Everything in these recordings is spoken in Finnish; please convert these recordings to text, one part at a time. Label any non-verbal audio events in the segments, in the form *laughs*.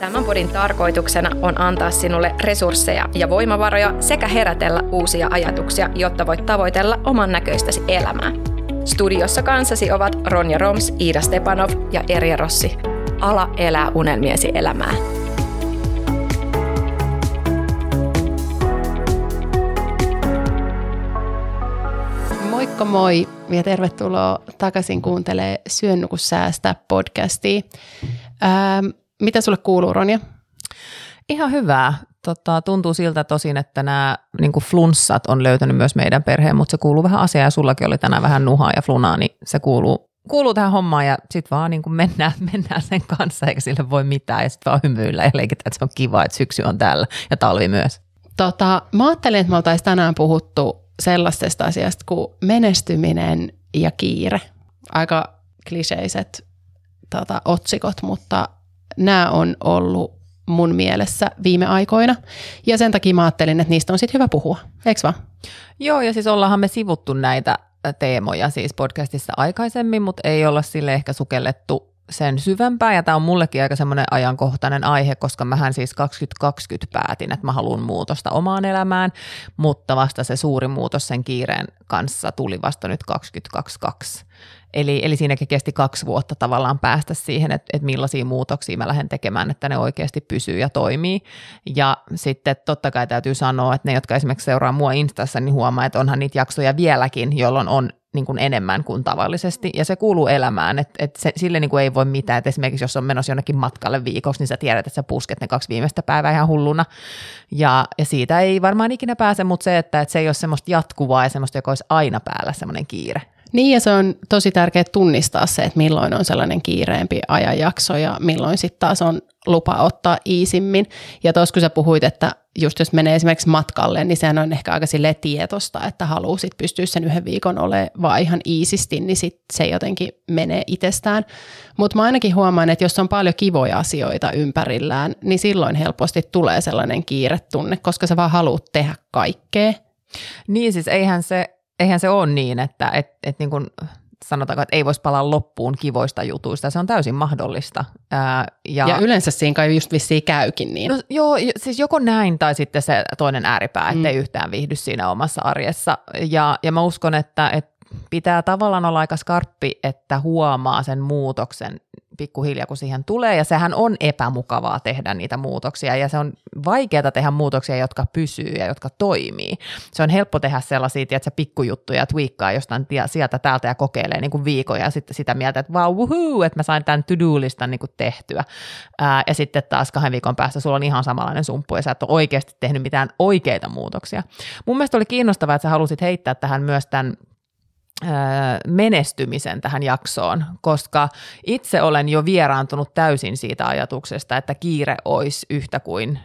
Tämän podin tarkoituksena on antaa sinulle resursseja ja voimavaroja sekä herätellä uusia ajatuksia, jotta voit tavoitella oman näköistäsi elämää. Studiossa kanssasi ovat Ronja Roms, Iida Stepanov ja Erja Rossi. Ala elää unelmiesi elämää. Moikka moi ja tervetuloa takaisin kuuntelee Syönnuku säästä podcastia. Ähm, mitä sulle kuuluu, Ronja? Ihan hyvää. Tota, tuntuu siltä tosin, että nämä niin flunssat on löytänyt myös meidän perheen, mutta se kuuluu vähän asiaa ja sullakin oli tänään vähän nuhaa ja flunaa, niin se kuuluu, kuuluu tähän hommaan ja sitten vaan niin mennään, *laughs* mennään sen kanssa eikä sille voi mitään ja sitten vaan hymyillä ja leikitään, että se on kiva, että syksy on täällä ja talvi myös. Tota, mä ajattelin, että me oltaisiin tänään puhuttu sellaisesta asiasta kuin menestyminen ja kiire. Aika kliseiset tota, otsikot, mutta nämä on ollut mun mielessä viime aikoina. Ja sen takia mä ajattelin, että niistä on sitten hyvä puhua. Eikö vaan? Joo, ja siis ollaanhan me sivuttu näitä teemoja siis podcastissa aikaisemmin, mutta ei olla sille ehkä sukellettu sen syvempää, ja tämä on mullekin aika semmoinen ajankohtainen aihe, koska mähän siis 2020 päätin, että mä haluan muutosta omaan elämään, mutta vasta se suuri muutos sen kiireen kanssa tuli vasta nyt 2022. Eli, eli siinäkin kesti kaksi vuotta tavallaan päästä siihen, että, että millaisia muutoksia mä lähden tekemään, että ne oikeasti pysyy ja toimii. Ja sitten totta kai täytyy sanoa, että ne, jotka esimerkiksi seuraa mua Instassa, niin huomaa, että onhan niitä jaksoja vieläkin, jolloin on niin kuin enemmän kuin tavallisesti, ja se kuuluu elämään, että et se, sille niin kuin ei voi mitään, että esimerkiksi jos on menossa jonnekin matkalle viikoksi, niin sä tiedät, että sä pusket ne kaksi viimeistä päivää ihan hulluna, ja, ja siitä ei varmaan ikinä pääse, mutta se, että, että se ei ole semmoista jatkuvaa ja semmoista, joka olisi aina päällä semmoinen kiire. Niin ja se on tosi tärkeää tunnistaa se, että milloin on sellainen kiireempi ajanjakso ja milloin sitten taas on lupa ottaa iisimmin. Ja tuossa kun sä puhuit, että just jos menee esimerkiksi matkalle, niin sehän on ehkä aika sille tietosta, että haluaa sit pystyä sen yhden viikon olemaan vaan ihan iisisti, niin sit se jotenkin menee itsestään. Mutta mä ainakin huomaan, että jos on paljon kivoja asioita ympärillään, niin silloin helposti tulee sellainen kiiretunne, koska sä vaan haluat tehdä kaikkea. Niin siis eihän se eihän se ole niin, että et, et niin kuin sanotaanko, että ei voisi palaa loppuun kivoista jutuista. Se on täysin mahdollista. Ää, ja, ja yleensä siinä kai just vissiin käykin niin. No, joo, siis joko näin tai sitten se toinen ääripää, ettei mm. yhtään viihdy siinä omassa arjessa. Ja, ja mä uskon, että, että pitää tavallaan olla aika skarppi, että huomaa sen muutoksen pikkuhiljaa, kun siihen tulee, ja sehän on epämukavaa tehdä niitä muutoksia, ja se on vaikeaa tehdä muutoksia, jotka pysyy ja jotka toimii. Se on helppo tehdä sellaisia, että pikkujuttuja, twiikkaa jostain sieltä täältä ja kokeilee niin kuin viikoja, ja sitten sitä mieltä, että vau, wow, että mä sain tämän to-do-listan niin kuin tehtyä. Ää, ja sitten taas kahden viikon päästä sulla on ihan samanlainen sumppu, ja sä et ole oikeasti tehnyt mitään oikeita muutoksia. Mun mielestä oli kiinnostavaa, että sä halusit heittää tähän myös tämän menestymisen tähän jaksoon, koska itse olen jo vieraantunut täysin siitä ajatuksesta, että kiire olisi yhtä kuin,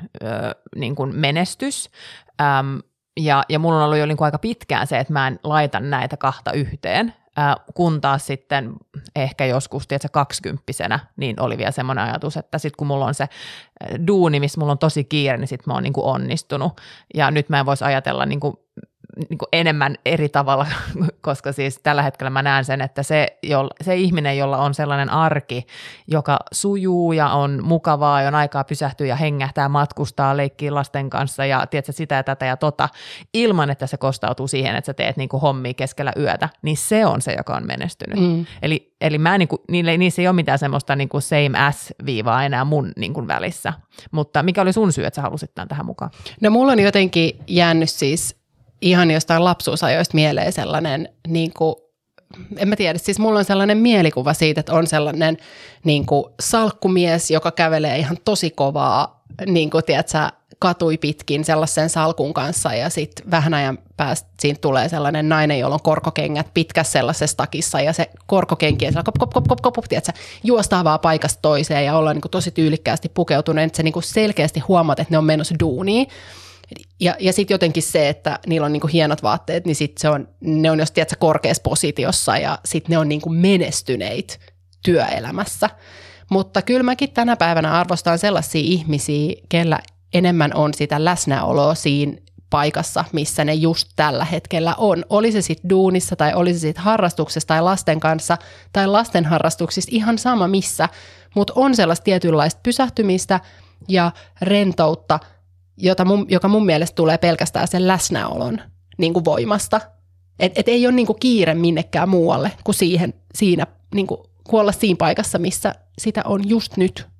niin kuin menestys. ja, ja mulla on ollut jo niin kuin aika pitkään se, että mä en laita näitä kahta yhteen, kun taas sitten ehkä joskus, tiedätkö, kaksikymppisenä, niin oli vielä semmoinen ajatus, että sitten kun mulla on se duuni, missä mulla on tosi kiire, niin sitten mä oon niin kuin onnistunut. Ja nyt mä en voisi ajatella niin kuin niin kuin enemmän eri tavalla, *laughs* koska siis tällä hetkellä mä näen sen, että se, se ihminen, jolla on sellainen arki, joka sujuu ja on mukavaa ja on aikaa pysähtyä ja hengähtää, matkustaa, leikkiä lasten kanssa ja tiedätkö, sitä ja tätä ja tota, ilman että se kostautuu siihen, että sä teet niin kuin hommia keskellä yötä, niin se on se, joka on menestynyt. Mm. Eli, eli mä niin kuin, niille, niissä ei ole mitään semmoista niin kuin same as-viivaa enää mun niin kuin välissä. Mutta mikä oli sun syy, että sä halusit tämän tähän mukaan? No mulla on jotenkin jäänyt siis ihan jostain lapsuusajoista mieleen sellainen, niin kuin, en mä tiedä, siis mulla on sellainen mielikuva siitä, että on sellainen niin kuin salkkumies, joka kävelee ihan tosi kovaa, niin kuin, tiedätkö, katui pitkin sellaisen salkun kanssa ja sitten vähän ajan päästä siinä tulee sellainen nainen, jolla on korkokengät pitkässä sellaisessa takissa ja se korkokenki kop, kop, kop, kop, kop, kop, tiedätkö, juostaa vaan paikasta toiseen ja ollaan niin tosi tyylikkäästi pukeutunut, että sä niin selkeästi huomaat, että ne on menossa duuniin. Ja, ja sitten jotenkin se, että niillä on niinku hienot vaatteet, niin sit se on, ne on jos tiedätkö, korkeassa positiossa ja sitten ne on niinku menestyneitä työelämässä. Mutta kyllä mäkin tänä päivänä arvostan sellaisia ihmisiä, kellä enemmän on sitä läsnäoloa siinä paikassa, missä ne just tällä hetkellä on. Oli se sitten duunissa tai oli se sitten harrastuksessa tai lasten kanssa tai lasten harrastuksissa, ihan sama missä, mutta on sellaista tietynlaista pysähtymistä ja rentoutta, jota mun, joka mun mielestä tulee pelkästään sen läsnäolon niin kuin voimasta. Et, et ei ole niin kuin kiire minnekään muualle kuin siihen, siinä, niin kuin, kuin olla siinä paikassa, missä sitä on just nyt.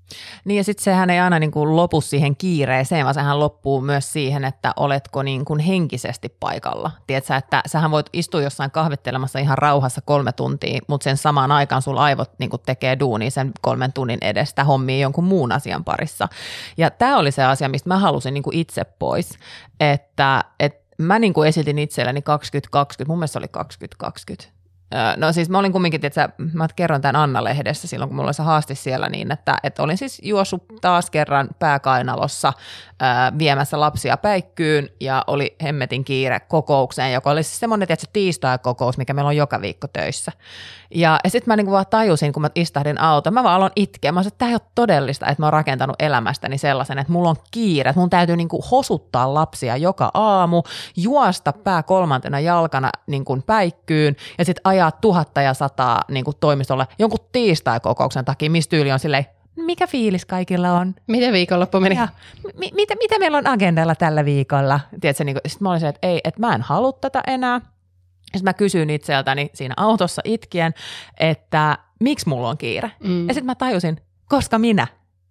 Niin ja sitten sehän ei aina niin kuin lopu siihen kiireeseen, vaan sehän loppuu myös siihen, että oletko niin kuin henkisesti paikalla. Tiedätkö, että sähän voit istua jossain kahvittelemassa ihan rauhassa kolme tuntia, mutta sen samaan aikaan sulla aivot niin kuin tekee duuni sen kolmen tunnin edestä hommia jonkun muun asian parissa. Ja tämä oli se asia, mistä mä halusin niin kuin itse pois, että, että mä niin kuin esitin itselleni 2020, mun mielestä se oli 2020, No siis mä olin kumminkin, että mä kerron tämän Anna-lehdessä silloin, kun mulla oli se haaste siellä niin, että, että olin siis juossut taas kerran pääkainalossa ää, viemässä lapsia päikkyyn ja oli hemmetin kiire kokoukseen, joka oli siis semmoinen tietysti tiistai-kokous, mikä meillä on joka viikko töissä. Ja, ja sitten mä niinku vaan tajusin, kun mä istahdin auto, mä vaan aloin itkeä. Mä olisin, että tämä ei ole todellista, että mä oon rakentanut elämästäni sellaisen, että mulla on kiire, että mun täytyy niinku hosuttaa lapsia joka aamu, juosta pää kolmantena jalkana niinku päikkyyn ja sitten ajaa tuhatta ja sataa niinku toimistolle jonkun tiistai-kokouksen takia, mistä tyyli on silleen, mikä fiilis kaikilla on? Miten viikonloppu meni? Ja, mi- mitä, mitä meillä on agendalla tällä viikolla? Tiedätkö, niin sitten mä olin se, että ei, että mä en halua tätä enää. Sitten mä kysyin itseltäni siinä autossa itkien, että miksi mulla on kiire. Mm. Ja sitten mä tajusin, koska minä.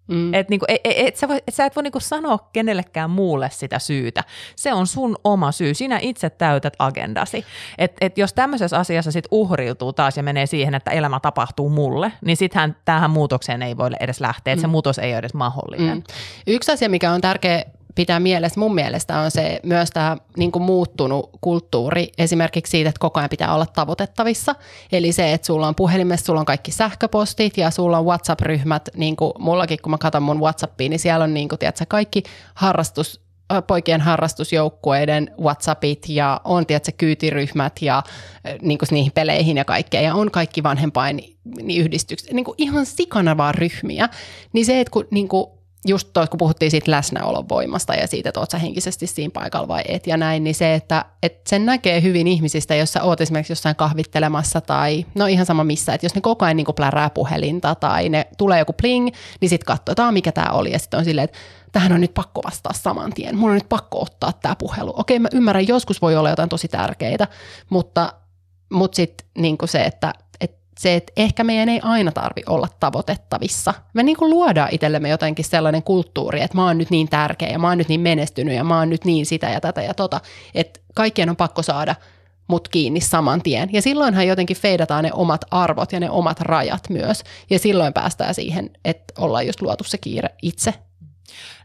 Mm. Että niinku, et, et, et sä, et sä et voi niinku sanoa kenellekään muulle sitä syytä. Se on sun oma syy. Sinä itse täytät agendasi. Et, et jos tämmöisessä asiassa sit uhriutuu taas ja menee siihen, että elämä tapahtuu mulle, niin sittenhän tähän muutokseen ei voi edes lähteä. Mm. se muutos ei ole edes mahdollinen. Mm. Yksi asia, mikä on tärkeä pitää mielessä mun mielestä on se myös tämä niin muuttunut kulttuuri esimerkiksi siitä, että koko ajan pitää olla tavoitettavissa. Eli se, että sulla on puhelimessa, sulla on kaikki sähköpostit ja sulla on WhatsApp-ryhmät, niin kuin mullakin kun mä katson mun WhatsAppia, niin siellä on niin kuin, tiedätkö, kaikki harrastus, poikien harrastusjoukkueiden WhatsAppit ja on tiedätkö, kyytiryhmät ja niin kuin niihin peleihin ja kaikkea ja on kaikki vanhempain niin yhdistykset, niin kuin ihan sikana vaan ryhmiä. Niin se, että kun niin kuin just toi, kun puhuttiin siitä läsnäolon voimasta ja siitä, että oot sä henkisesti siinä paikalla vai et ja näin, niin se, että, että sen näkee hyvin ihmisistä, jos sä oot esimerkiksi jossain kahvittelemassa tai no ihan sama missä, että jos ne koko ajan niin plärää puhelinta tai ne tulee joku pling, niin sitten katsotaan mikä tämä oli ja sitten on silleen, että tähän on nyt pakko vastaa saman tien, mun on nyt pakko ottaa tämä puhelu. Okei, mä ymmärrän, joskus voi olla jotain tosi tärkeitä, mutta, mutta sitten niin se, että se, että ehkä meidän ei aina tarvi olla tavoitettavissa. Me niin kuin luodaan itsellemme jotenkin sellainen kulttuuri, että mä oon nyt niin tärkeä ja mä oon nyt niin menestynyt ja mä oon nyt niin sitä ja tätä ja tota, että kaikkien on pakko saada mut kiinni saman tien. Ja silloinhan jotenkin feidataan ne omat arvot ja ne omat rajat myös. Ja silloin päästään siihen, että ollaan just luotu se kiire itse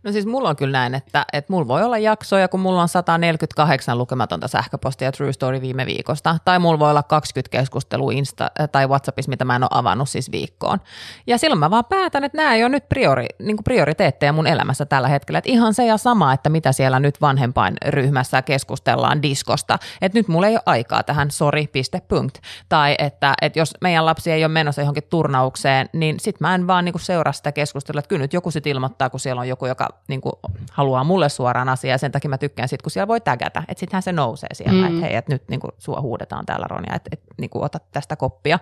No siis mulla on kyllä näin, että, että mulla voi olla jaksoja, kun mulla on 148 lukematonta sähköpostia True Story viime viikosta, tai mulla voi olla 20 keskustelua Insta tai WhatsAppissa, mitä mä en ole avannut siis viikkoon. Ja silloin mä vaan päätän, että nämä ei ole nyt priori, niin prioriteetteja mun elämässä tällä hetkellä. Että ihan se ja sama, että mitä siellä nyt vanhempain ryhmässä keskustellaan diskosta. Että nyt mulla ei ole aikaa tähän, sori, piste, punkt. Tai että, että jos meidän lapsi ei ole menossa johonkin turnaukseen, niin sit mä en vaan niin seuraa sitä keskustelua. Että kyllä nyt joku sit ilmoittaa, kun siellä on joku, joka niin kuin haluaa mulle suoraan asiaa, ja sen takia mä tykkään sit, kun siellä voi tägätä, että sittenhän se nousee siellä, mm. että hei, että nyt niin kuin, sua huudetaan täällä Ronja, että, että niin kuin, ota tästä koppia.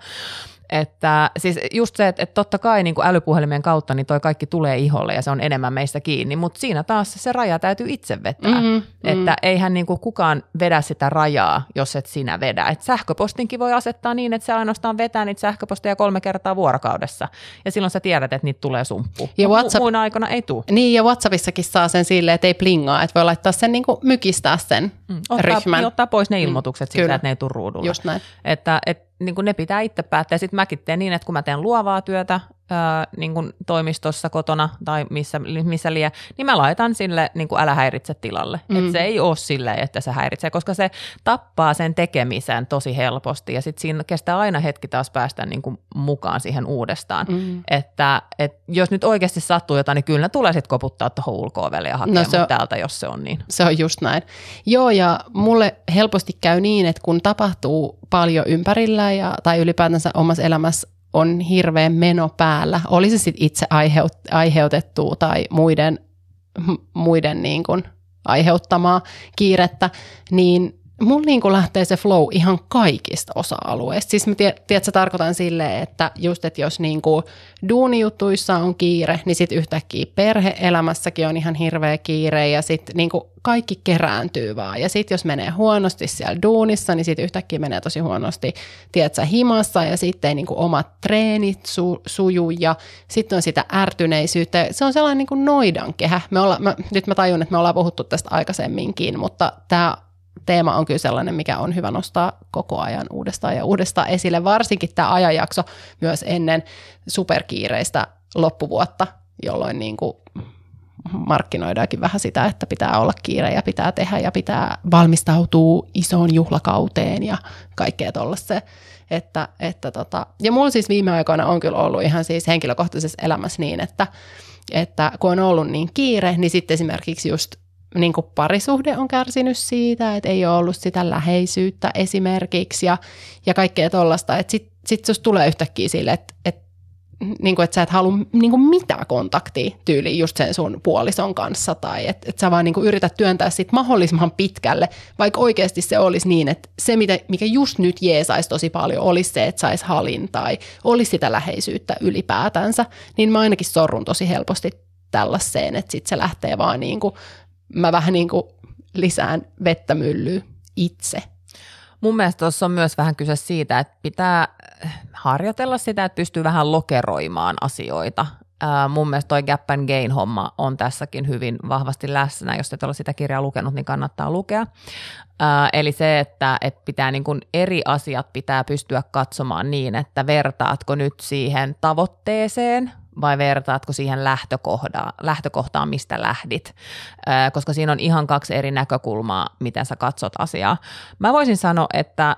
Että siis just se, että, että totta kai niin kuin älypuhelimien kautta niin toi kaikki tulee iholle ja se on enemmän meistä kiinni, mutta siinä taas se raja täytyy itse vetää. Mm-hmm, että mm. eihän niin kuin kukaan vedä sitä rajaa, jos et sinä vedä. Et sähköpostinkin voi asettaa niin, että se ainoastaan vetää niitä sähköposteja kolme kertaa vuorokaudessa ja silloin sä tiedät, että niitä tulee sumppu. Ja WhatsApp... muina aikana ei tule. Niin ja WhatsAppissakin saa sen silleen, että ei plingaa, että voi laittaa sen niin kuin mykistää sen mm. ottaa, ryhmän. Ottaa pois ne mm. ilmoitukset mm. siitä, että ne ei tule ruudulle. Just näin. Että, että niin kuin ne pitää itse päättää. Sitten mäkin teen niin, että kun mä teen luovaa työtä, ää, niin kuin toimistossa kotona tai missä, missä liian, niin mä laitan sille niin kuin älä häiritse tilalle. Mm. Että se ei ole silleen, että se häiritsee, koska se tappaa sen tekemisen tosi helposti ja sitten siinä kestää aina hetki taas päästä niin kuin mukaan siihen uudestaan. Mm. Että et jos nyt oikeasti sattuu jotain, niin kyllä tulee sitten koputtaa tuohon ulko ja hakea no se on, täältä, jos se on niin. Se on just näin. Joo ja mulle helposti käy niin, että kun tapahtuu paljon ympärillä ja, tai ylipäätänsä omassa elämässä on hirveän meno päällä, oli se sitten itse aiheut, aiheutettu tai muiden, muiden niin kuin aiheuttamaa kiirettä, niin mulla niin lähtee se flow ihan kaikista osa-alueista. Siis mä tiedät, tiedät, tarkoitan silleen, että just, että jos niin kuin duunijutuissa on kiire, niin sitten yhtäkkiä perheelämässäkin on ihan hirveä kiire ja sitten niin kaikki kerääntyy vaan. Ja sitten jos menee huonosti siellä duunissa, niin sitten yhtäkkiä menee tosi huonosti, tiedätkö, himassa ja sitten ei niin kuin omat treenit su, suju ja sitten on sitä ärtyneisyyttä. Se on sellainen niin kuin noidankehä. Me olla, mä, nyt mä tajun, että me ollaan puhuttu tästä aikaisemminkin, mutta tämä teema on kyllä sellainen, mikä on hyvä nostaa koko ajan uudestaan ja uudestaan esille, varsinkin tämä ajanjakso myös ennen superkiireistä loppuvuotta, jolloin niin kuin markkinoidaankin vähän sitä, että pitää olla kiire ja pitää tehdä ja pitää valmistautua isoon juhlakauteen ja kaikkea tuollaista. Että, että tota, ja mulla siis viime aikoina on kyllä ollut ihan siis henkilökohtaisessa elämässä niin, että, että kun on ollut niin kiire, niin sitten esimerkiksi just niin kuin parisuhde on kärsinyt siitä, että ei ole ollut sitä läheisyyttä esimerkiksi ja, ja kaikkea tuollaista. Että sitten sit susta tulee yhtäkkiä sille, että, että niin kuin, että sä et halua niin kuin mitään kontaktia tyyliin just sen sun puolison kanssa tai että, että sä vaan niin kuin yrität työntää sit mahdollisimman pitkälle, vaikka oikeasti se olisi niin, että se mitä, mikä just nyt jeesaisi tosi paljon olisi se, että sais halin tai olisi sitä läheisyyttä ylipäätänsä, niin mä ainakin sorrun tosi helposti tällaiseen, että sitten se lähtee vaan niin kuin mä vähän niin kuin lisään vettä myllyyn itse. Mun mielestä tuossa on myös vähän kyse siitä, että pitää harjoitella sitä, että pystyy vähän lokeroimaan asioita. Ää, mun mielestä toi Gap and Gain-homma on tässäkin hyvin vahvasti läsnä. Jos et ole sitä kirjaa lukenut, niin kannattaa lukea. Ää, eli se, että, että pitää niin kuin eri asiat pitää pystyä katsomaan niin, että vertaatko nyt siihen tavoitteeseen – vai vertaatko siihen lähtökohtaan, lähtökohtaan mistä lähdit, koska siinä on ihan kaksi eri näkökulmaa, miten sä katsot asiaa. Mä voisin sanoa, että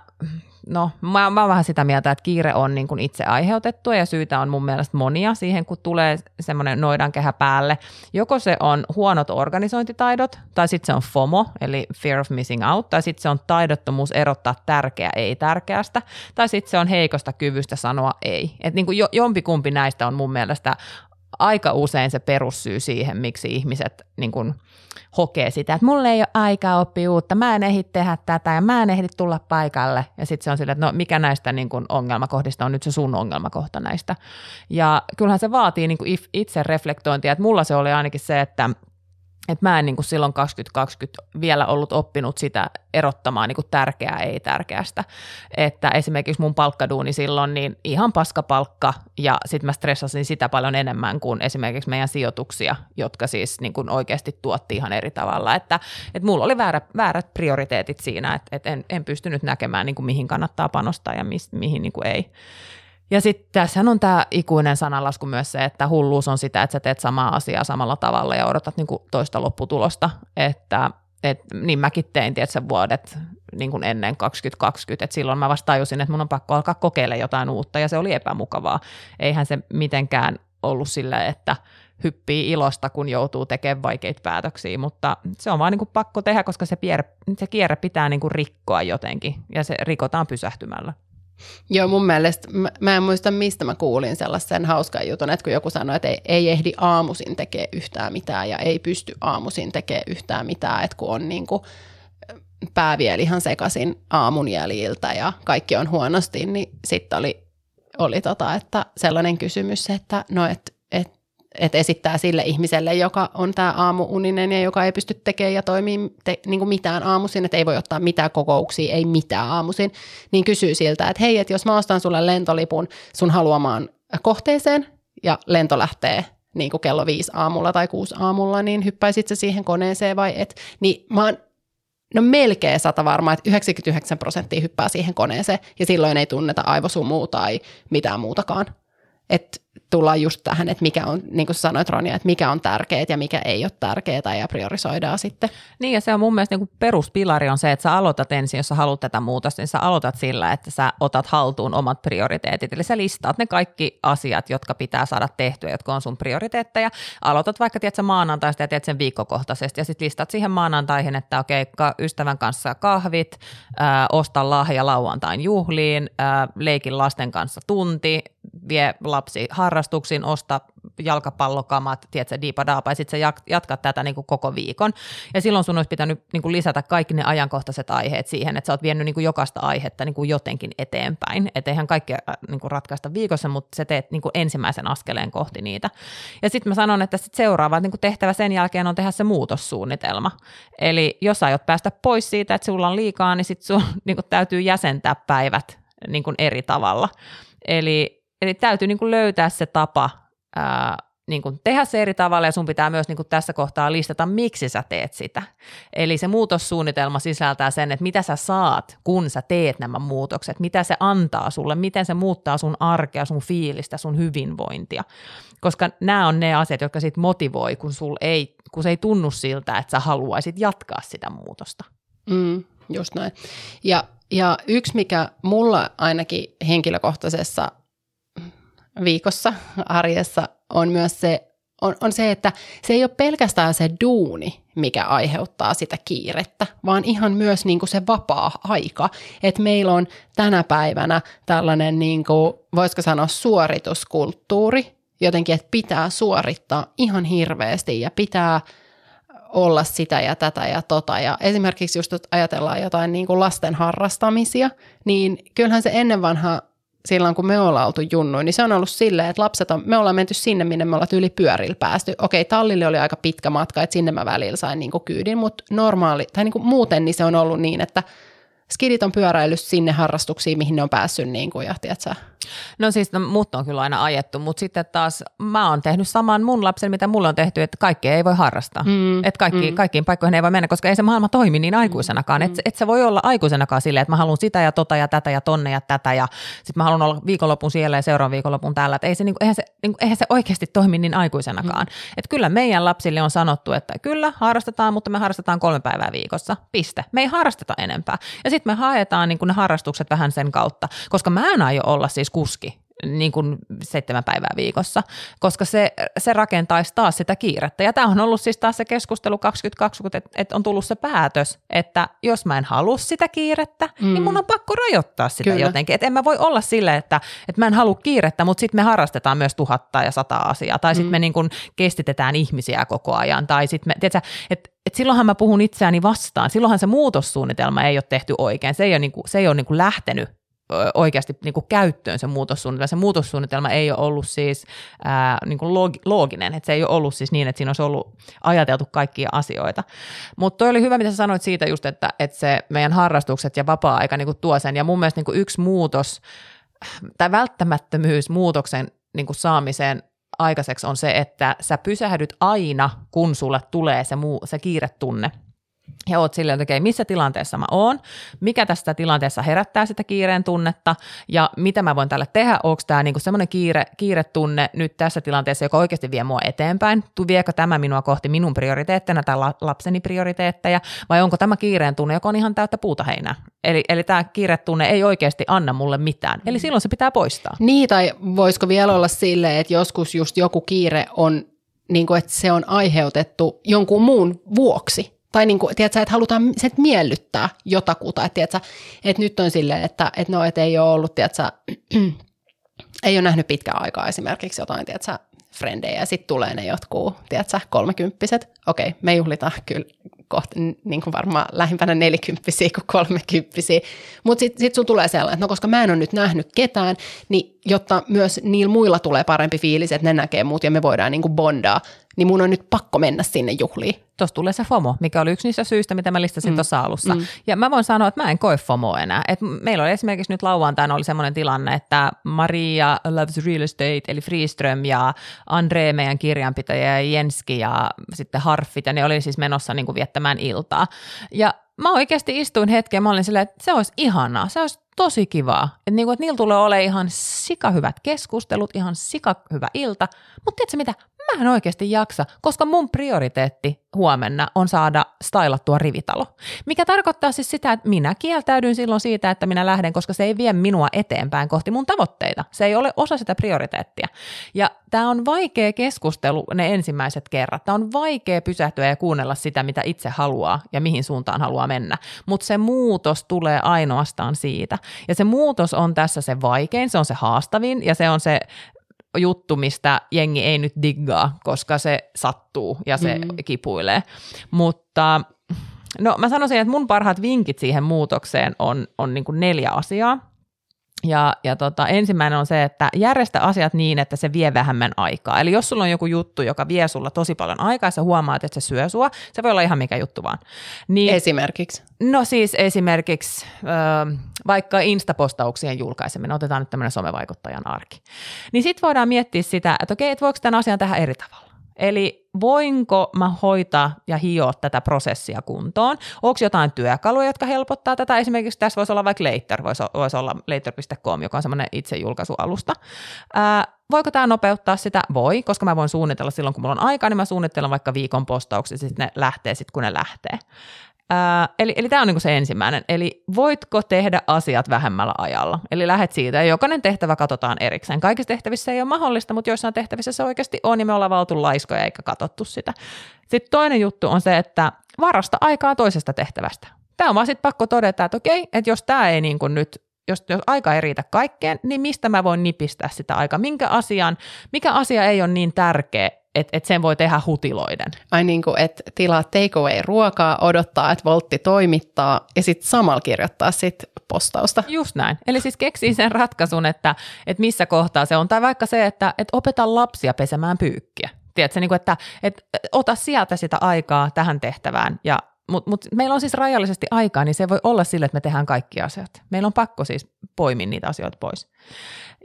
no mä, mä oon vähän sitä mieltä, että kiire on niin kuin itse aiheutettu ja syytä on mun mielestä monia siihen, kun tulee semmoinen noidankehä päälle. Joko se on huonot organisointitaidot, tai sitten se on FOMO, eli fear of missing out, tai sitten se on taidottomuus erottaa tärkeä ei tärkeästä, tai sitten se on heikosta kyvystä sanoa ei. Et niin kuin jo, jompikumpi näistä on mun mielestä aika usein se perussyy siihen, miksi ihmiset niin kuin, hokee sitä, että mulle ei ole aikaa oppia uutta, mä en ehdi tehdä tätä ja mä en ehdi tulla paikalle. Ja sitten se on sille, että no mikä näistä niin kuin ongelmakohdista on nyt se sun ongelmakohta näistä. Ja kyllähän se vaatii niin itse reflektointia, että mulla se oli ainakin se, että et mä en niin kuin silloin 2020 vielä ollut oppinut sitä erottamaan niin kuin tärkeää ei tärkeästä. Että esimerkiksi mun palkkaduuni silloin niin ihan paskapalkka ja sitten mä stressasin sitä paljon enemmän kuin esimerkiksi meidän sijoituksia, jotka siis niin kuin oikeasti tuotti ihan eri tavalla. Että, että mulla oli väärä, väärät prioriteetit siinä, että, että en, en pystynyt näkemään niin kuin mihin kannattaa panostaa ja mis, mihin niin kuin ei. Ja sitten tässä on tämä ikuinen sananlasku myös se, että hulluus on sitä, että sä teet samaa asiaa samalla tavalla ja odotat niin kuin toista lopputulosta. Että et, niin mäkin tein tietysti vuodet niin kuin ennen 2020, että silloin mä vasta tajusin, että mun on pakko alkaa kokeilemaan jotain uutta ja se oli epämukavaa. Eihän se mitenkään ollut sillä, että hyppii ilosta, kun joutuu tekemään vaikeita päätöksiä, mutta se on vaan niin kuin pakko tehdä, koska se, pier, se kierre pitää niin kuin rikkoa jotenkin ja se rikotaan pysähtymällä. Joo, mun mielestä, mä, mä en muista mistä mä kuulin sellaisen hauskan jutun, että kun joku sanoi, että ei, ei ehdi aamusin tekee yhtään mitään ja ei pysty aamusin tekee yhtään mitään, että kun on niin kuin pää vielä ihan sekaisin aamun jäljiltä ja kaikki on huonosti, niin sitten oli, oli tota, että sellainen kysymys, että no, että et että esittää sille ihmiselle, joka on tämä aamuuninen ja joka ei pysty tekemään ja toimii te, niin kuin mitään aamuisin, että ei voi ottaa mitään kokouksia, ei mitään aamuisin, niin kysyy siltä, että hei, että jos mä ostan sulle lentolipun sun haluamaan kohteeseen ja lento lähtee niin kuin kello viisi aamulla tai kuusi aamulla, niin hyppäisit se siihen koneeseen vai et? Niin mä oon no melkein sata varmaa, että 99 prosenttia hyppää siihen koneeseen ja silloin ei tunneta aivosumua tai mitään muutakaan. Että tullaan just tähän, että mikä on, niin kuin sanoit Ronja, että mikä on tärkeää ja mikä ei ole tärkeää ja priorisoidaan sitten. Niin ja se on mun mielestä niin kuin peruspilari on se, että sä aloitat ensin, jos sä haluat tätä muutosta, niin sä aloitat sillä, että sä otat haltuun omat prioriteetit. Eli sä listaat ne kaikki asiat, jotka pitää saada tehtyä, jotka on sun prioriteetteja. Aloitat vaikka tiedät, maanantaista ja teet sen viikkokohtaisesti ja sitten listat siihen maanantaihin, että okei, ystävän kanssa kahvit, äh, osta lahja lauantain juhliin, äh, leikin lasten kanssa tunti, vie lapsi har- harrastuksiin, osta jalkapallokamat, tiedätkö, diipadaapa, ja sitten jatkat tätä niin kuin koko viikon. Ja silloin sun olisi pitänyt niin kuin lisätä kaikki ne ajankohtaiset aiheet siihen, että sä oot vienyt niin kuin jokaista aihetta niin kuin jotenkin eteenpäin. Että eihän kaikkea niin kuin ratkaista viikossa, mutta sä teet niin kuin ensimmäisen askeleen kohti niitä. Ja sitten mä sanon, että sit seuraava niin kuin tehtävä sen jälkeen on tehdä se muutossuunnitelma. Eli jos aiot päästä pois siitä, että sulla on liikaa, niin sitten sun *laughs* niin kuin täytyy jäsentää päivät niin kuin eri tavalla. Eli, eli täytyy niin kuin löytää se tapa ää, niin kuin tehdä se eri tavalla ja sun pitää myös niin kuin tässä kohtaa listata, miksi sä teet sitä. Eli se muutossuunnitelma sisältää sen, että mitä sä saat, kun sä teet nämä muutokset, mitä se antaa sulle, miten se muuttaa sun arkea, sun fiilistä, sun hyvinvointia. Koska nämä on ne asiat, jotka sit motivoi, kun, sul ei, kun se ei tunnu siltä, että sä haluaisit jatkaa sitä muutosta. Mm, just näin. Ja, ja yksi, mikä mulla ainakin henkilökohtaisessa viikossa arjessa on myös se, on, on se, että se ei ole pelkästään se duuni, mikä aiheuttaa sitä kiirettä, vaan ihan myös niin kuin se vapaa-aika. Että meillä on tänä päivänä tällainen, niin kuin, voisiko sanoa, suorituskulttuuri, jotenkin, että pitää suorittaa ihan hirveästi ja pitää olla sitä ja tätä ja tota. Ja esimerkiksi just ajatellaan jotain niin kuin lasten harrastamisia, niin kyllähän se ennen vanha silloin, kun me ollaan oltu junnuin, niin se on ollut silleen, että lapset on, me ollaan menty sinne, minne me ollaan yli pyörillä päästy. Okei, tallille oli aika pitkä matka, että sinne mä välillä sain niin kyydin, mutta normaali, tai niin muuten niin se on ollut niin, että skidit on pyöräillyt sinne harrastuksiin, mihin ne on päässyt, niin kuin, ja tiedätkö, No siis no, mut on kyllä aina ajettu, mutta sitten taas mä oon tehnyt saman mun lapsen, mitä mulle on tehty, että kaikkea ei voi harrastaa. Mm, että kaikki, mm. kaikkiin paikkoihin ei voi mennä, koska ei se maailma toimi niin aikuisenakaan. Mm. Että et se voi olla aikuisenakaan silleen, että mä haluan sitä ja tota ja tätä ja tonne ja tätä ja sitten mä haluan olla viikonlopun siellä ja seuraavan viikonlopun täällä. Että ei se, niinku, eihän, se, niinku, eihän se oikeasti toimi niin aikuisenakaan. Mm. Että kyllä meidän lapsille on sanottu, että kyllä harrastetaan, mutta me harrastetaan kolme päivää viikossa. Piste. Me ei harrasteta enempää. Ja sitten me haetaan niin ne harrastukset vähän sen kautta, koska mä en aio olla siis kuski niin kuin seitsemän päivää viikossa, koska se, se rakentaisi taas sitä kiirettä. Ja tämä on ollut siis taas se keskustelu 2020, että, että on tullut se päätös, että jos mä en halua sitä kiirettä, niin mm. niin mun on pakko rajoittaa sitä Kyllä. jotenkin. Että en mä voi olla sille, että, että mä en halua kiirettä, mutta sitten me harrastetaan myös tuhatta ja sata asiaa. Tai sitten mm. me niin kuin kestitetään ihmisiä koko ajan. Tai sitten me, tiedätkö, että et silloinhan mä puhun itseäni vastaan. Silloinhan se muutossuunnitelma ei ole tehty oikein. Se ei ole, niin kuin, se ei ole niin kuin lähtenyt oikeasti niin kuin käyttöön se muutossuunnitelma. Se muutossuunnitelma ei ole ollut siis ää, niin kuin looginen, että se ei ole ollut siis niin, että siinä olisi ollut ajateltu kaikkia asioita. Mutta toi oli hyvä, mitä sä sanoit siitä just, että, että se meidän harrastukset ja vapaa-aika niin kuin tuo sen. Ja mun mielestä niin kuin yksi muutos tai välttämättömyys muutoksen niin kuin saamiseen aikaiseksi on se, että sä pysähdyt aina, kun sulle tulee se, muu, se kiiretunne – ja oot silleen, että okei, missä tilanteessa mä oon, mikä tästä tilanteessa herättää sitä kiireen tunnetta? Ja mitä mä voin tälle tehdä, onko tämä niinku semmoinen kiire, kiiretunne nyt tässä tilanteessa, joka oikeasti vie mua eteenpäin, tu viekö tämä minua kohti minun prioriteetteina tai lapseni prioriteetteja, vai onko tämä kiireen tunne, joka on ihan täyttä puuta heinää. Eli, eli tämä kiiretunne ei oikeasti anna mulle mitään, eli silloin se pitää poistaa. Niin, tai voisiko vielä olla silleen, että joskus just joku kiire on, niin kuin, että se on aiheutettu jonkun muun vuoksi, tai niin kuin, tiedätkö, että halutaan se, että miellyttää jotakuta. Että, tiedätkö, että nyt on silleen, että, että no, että ei ole ollut, tiedätkö, *clears throat* ei ole nähnyt pitkään aikaa esimerkiksi jotain, tiedätkö, frendejä, ja sitten tulee ne jotkut, tiedätkö, kolmekymppiset. Okei, me juhlitaan kyllä kohta niin kuin varmaan lähimpänä nelikymppisiä kuin kolmekymppisiä. Mutta sitten sit sun tulee sellainen, että no koska mä en ole nyt nähnyt ketään, niin jotta myös niillä muilla tulee parempi fiilis, että ne näkee muut ja me voidaan niin kuin bondaa, niin mun on nyt pakko mennä sinne juhliin. Tuossa tulee se FOMO, mikä oli yksi niistä syistä, mitä mä listasin mm. tuossa alussa. Mm. Ja mä voin sanoa, että mä en koe FOMO enää. Et meillä oli esimerkiksi nyt lauantaina oli semmoinen tilanne, että Maria Loves Real Estate, eli Freeström ja Andre, meidän kirjanpitäjä, ja Jenski ja sitten Harfit, ja ne oli siis menossa niin kuin viettämään iltaa. Ja mä oikeasti istuin hetken, mä olin silleen, että se olisi ihanaa, se olisi tosi kivaa. Että, niinku, että niillä tulee olemaan ihan sika hyvät keskustelut, ihan sika hyvä ilta. Mutta tiedätkö mitä, mä en oikeasti jaksa, koska mun prioriteetti huomenna on saada stylattua rivitalo. Mikä tarkoittaa siis sitä, että minä kieltäydyn silloin siitä, että minä lähden, koska se ei vie minua eteenpäin kohti mun tavoitteita. Se ei ole osa sitä prioriteettia. Ja tämä on vaikea keskustelu ne ensimmäiset kerrat. Tämä on vaikea pysähtyä ja kuunnella sitä, mitä itse haluaa ja mihin suuntaan haluaa mennä. Mutta se muutos tulee ainoastaan siitä. Ja se muutos on tässä se vaikein, se on se haastavin ja se on se juttu, mistä jengi ei nyt diggaa, koska se sattuu ja se mm. kipuilee. Mutta no mä sanoisin, että mun parhaat vinkit siihen muutokseen on, on niin kuin neljä asiaa. Ja, ja tota, ensimmäinen on se, että järjestä asiat niin, että se vie vähemmän aikaa. Eli jos sulla on joku juttu, joka vie sulla tosi paljon aikaa, ja sä huomaat, että se syö sua, se voi olla ihan mikä juttu vaan. Niin, esimerkiksi? No siis esimerkiksi äh, vaikka instapostauksien julkaiseminen, otetaan nyt tämmöinen somevaikuttajan arki. Niin sitten voidaan miettiä sitä, että okei, että voiko tämän asian tehdä eri tavalla. Eli voinko mä hoitaa ja hioa tätä prosessia kuntoon? Onko jotain työkaluja, jotka helpottaa tätä? Esimerkiksi tässä voisi olla vaikka Later, voisi, voisi olla later.com, joka on semmoinen itsejulkaisualusta. Ää, voiko tämä nopeuttaa sitä? Voi, koska mä voin suunnitella silloin, kun mulla on aikaa, niin mä suunnittelen vaikka viikon postauksia, sitten ne lähtee sitten, kun ne lähtee. Ää, eli eli tämä on niinku se ensimmäinen. Eli voitko tehdä asiat vähemmällä ajalla? Eli lähet siitä, ja jokainen tehtävä katsotaan erikseen. Kaikissa tehtävissä ei ole mahdollista, mutta joissain tehtävissä se oikeasti on, ja me ollaan valtu laiskoja eikä katsottu sitä. Sitten toinen juttu on se, että varasta aikaa toisesta tehtävästä. Tämä on vaan sitten pakko todeta, että okei, että jos tämä ei niin nyt jos, jos aika ei riitä kaikkeen, niin mistä mä voin nipistää sitä aikaa? Minkä asian, mikä asia ei ole niin tärkeä, että et sen voi tehdä hutiloiden. Ai niin kuin, että tilaa takeaway-ruokaa, odottaa, että Voltti toimittaa ja sitten samalla kirjoittaa sit postausta. Just näin. Eli siis keksii sen ratkaisun, että, että missä kohtaa se on. Tai vaikka se, että, että opeta lapsia pesemään pyykkiä. Tiedätkö, niin kuin, että, että ota sieltä sitä aikaa tähän tehtävään ja mutta mut meillä on siis rajallisesti aikaa, niin se voi olla sille, että me tehdään kaikki asiat. Meillä on pakko siis poimia niitä asioita pois.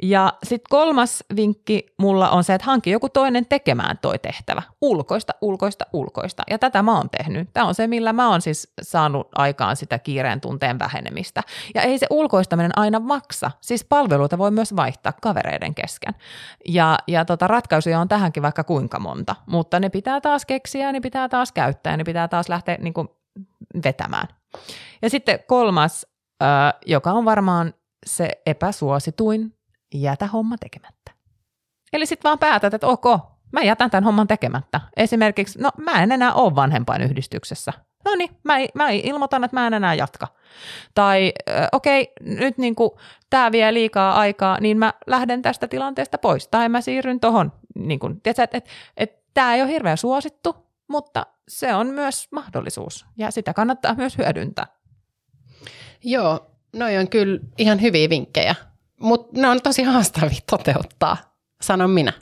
Ja sitten kolmas vinkki mulla on se, että hanki joku toinen tekemään toi tehtävä. Ulkoista, ulkoista, ulkoista. Ja tätä mä oon tehnyt. Tämä on se, millä mä oon siis saanut aikaan sitä kiireen tunteen vähenemistä. Ja ei se ulkoistaminen aina maksa. Siis palveluita voi myös vaihtaa kavereiden kesken. Ja, ja tota, ratkaisuja on tähänkin vaikka kuinka monta. Mutta ne pitää taas keksiä, ne pitää taas käyttää, ne pitää taas lähteä niin kuin, vetämään. Ja sitten kolmas, äh, joka on varmaan se epäsuosituin jätä homma tekemättä. Eli sitten vaan päätät, että ok, mä jätän tämän homman tekemättä. Esimerkiksi, no mä en enää ole vanhempainyhdistyksessä. No niin, mä, mä ilmoitan, että mä en enää jatka. Tai okei, okay, nyt niin tämä vie liikaa aikaa, niin mä lähden tästä tilanteesta pois. Tai mä siirryn tuohon, niin että et, et, et, tämä ei ole hirveän suosittu, mutta se on myös mahdollisuus ja sitä kannattaa myös hyödyntää. Joo, noi on kyllä ihan hyviä vinkkejä. Mutta ne on tosi haastavia toteuttaa, sanon minä.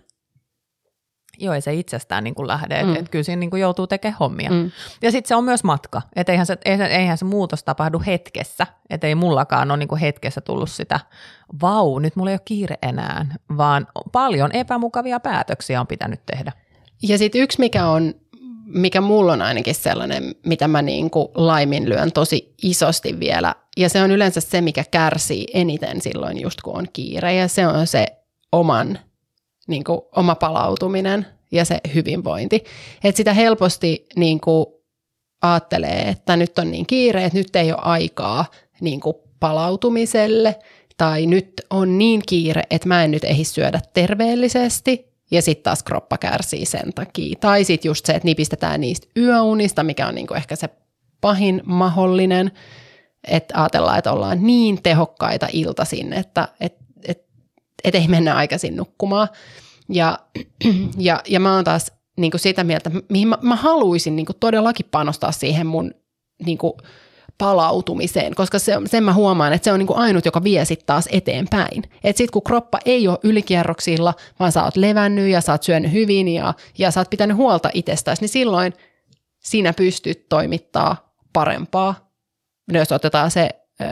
Joo, ei se itsestään niin kuin lähde, mm. että kyllä siinä niin kuin joutuu tekemään hommia. Mm. Ja sitten se on myös matka, että eihän se, eihän se muutos tapahdu hetkessä, että ei mullakaan ole niin kuin hetkessä tullut sitä, vau, nyt mulla ei ole kiire enää, vaan paljon epämukavia päätöksiä on pitänyt tehdä. Ja sitten yksi, mikä on mikä mulla on ainakin sellainen, mitä mä niin kuin laiminlyön tosi isosti vielä. Ja se on yleensä se, mikä kärsii eniten silloin just kun on kiire. Ja se on se oman, niin kuin, oma palautuminen ja se hyvinvointi. Että sitä helposti niin kuin ajattelee, että nyt on niin kiire, että nyt ei ole aikaa niin kuin palautumiselle. Tai nyt on niin kiire, että mä en nyt ehdi syödä terveellisesti ja sitten taas kroppa kärsii sen takia. Tai sitten just se, että nipistetään niistä yöunista, mikä on niinku ehkä se pahin mahdollinen, että ajatellaan, että ollaan niin tehokkaita iltaisin, että et, et, et ei mennä aikaisin nukkumaan. Ja, *clears throat* ja, ja mä oon taas niinku sitä mieltä, mihin mä, mä haluaisin niinku todellakin panostaa siihen mun niinku, palautumiseen, koska se, sen mä huomaan, että se on niin kuin ainut, joka vie sitten taas eteenpäin. Että sitten kun kroppa ei ole ylikierroksilla, vaan sä oot levännyt ja sä oot syönyt hyvin ja, ja sä oot pitänyt huolta itsestäsi, niin silloin sinä pystyt toimittaa parempaa. No jos otetaan se ö,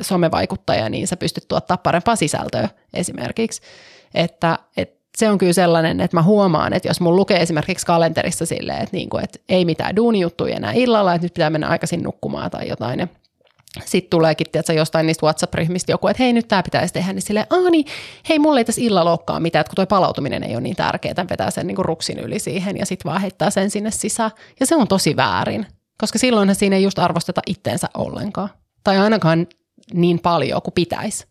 somevaikuttaja, niin sä pystyt tuottaa parempaa sisältöä esimerkiksi. Että, et se on kyllä sellainen, että mä huomaan, että jos mun lukee esimerkiksi kalenterissa silleen, että, niinku, että ei mitään duunijuttuja enää illalla, että nyt pitää mennä aikaisin nukkumaan tai jotain, sitten tuleekin tiedätkö, jostain niistä WhatsApp-ryhmistä joku, että hei nyt tämä pitäisi tehdä, niin silleen, aah niin, hei mulle ei tässä illalla olekaan mitään, että kun toi palautuminen ei ole niin tärkeää, vetää sen niin kuin ruksin yli siihen ja sitten vaan heittää sen sinne sisään. Ja se on tosi väärin, koska silloinhan siinä ei just arvosteta itteensä ollenkaan. Tai ainakaan niin paljon kuin pitäisi.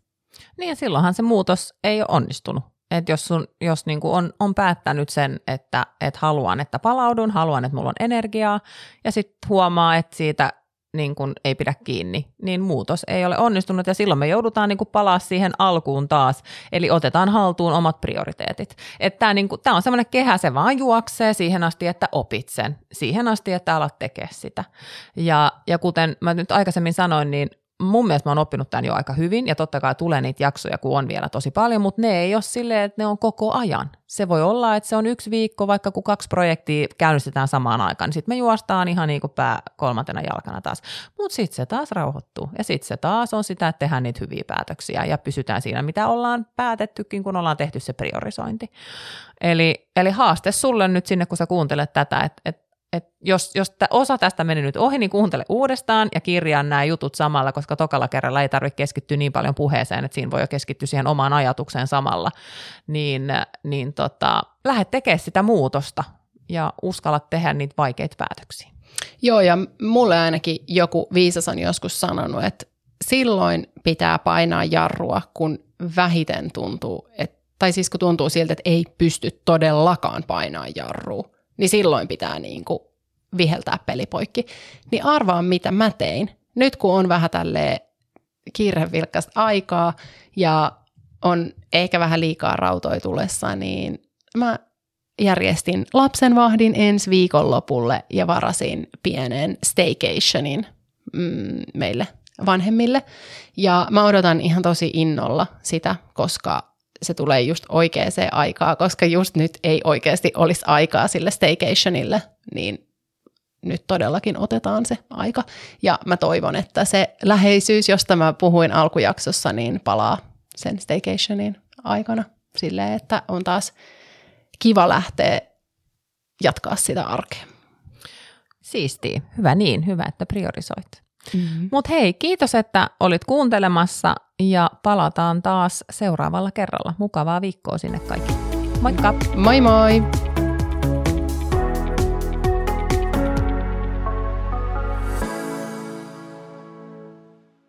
Niin ja silloinhan se muutos ei ole onnistunut. Että jos, sun, jos niinku on, on päättänyt sen, että et haluan, että palaudun, haluan, että mulla on energiaa, ja sitten huomaa, että siitä niin kuin ei pidä kiinni, niin muutos ei ole onnistunut ja silloin me joudutaan niin palaa siihen alkuun taas, eli otetaan haltuun omat prioriteetit. Tämä, niin on semmoinen kehä, se vaan juoksee siihen asti, että opit sen, siihen asti, että alat tekemään sitä. Ja, ja kuten mä nyt aikaisemmin sanoin, niin mun mielestä mä oon oppinut tämän jo aika hyvin, ja totta kai tulee niitä jaksoja, kun on vielä tosi paljon, mutta ne ei ole silleen, että ne on koko ajan. Se voi olla, että se on yksi viikko, vaikka kun kaksi projektia käynnistetään samaan aikaan, niin sitten me juostaan ihan niin kuin pää kolmantena jalkana taas. Mutta sitten se taas rauhoittuu, ja sitten se taas on sitä, että tehdään niitä hyviä päätöksiä, ja pysytään siinä, mitä ollaan päätettykin, kun ollaan tehty se priorisointi. Eli, eli haaste sulle nyt sinne, kun sä kuuntelet tätä, että, että et jos, jos t- osa tästä meni nyt ohi, niin kuuntele uudestaan ja kirjaa nämä jutut samalla, koska tokalla kerralla ei tarvitse keskittyä niin paljon puheeseen, että siinä voi jo keskittyä siihen omaan ajatukseen samalla. Niin, niin tota, lähde tekemään sitä muutosta ja uskalla tehdä niitä vaikeita päätöksiä. Joo, ja mulle ainakin joku viisas on joskus sanonut, että silloin pitää painaa jarrua, kun vähiten tuntuu, että, tai siis kun tuntuu siltä, että ei pysty todellakaan painaa jarrua niin silloin pitää niin kuin viheltää pelipoikki. Niin arvaa, mitä mä tein. Nyt kun on vähän tälleen kiirevilkkaista aikaa ja on ehkä vähän liikaa rautoja tulessa, niin mä järjestin lapsenvahdin ensi viikonlopulle ja varasin pienen staycationin mm, meille vanhemmille. Ja mä odotan ihan tosi innolla sitä, koska se tulee just oikeaan aikaan, koska just nyt ei oikeasti olisi aikaa sille staycationille, niin nyt todellakin otetaan se aika. Ja mä toivon, että se läheisyys, josta mä puhuin alkujaksossa, niin palaa sen staycationin aikana silleen, että on taas kiva lähteä jatkaa sitä arkea. Siistiä. Hyvä niin. Hyvä, että priorisoit. Mm-hmm. Mutta hei, kiitos, että olit kuuntelemassa ja palataan taas seuraavalla kerralla. Mukavaa viikkoa sinne kaikille. Moikka! Moi moi!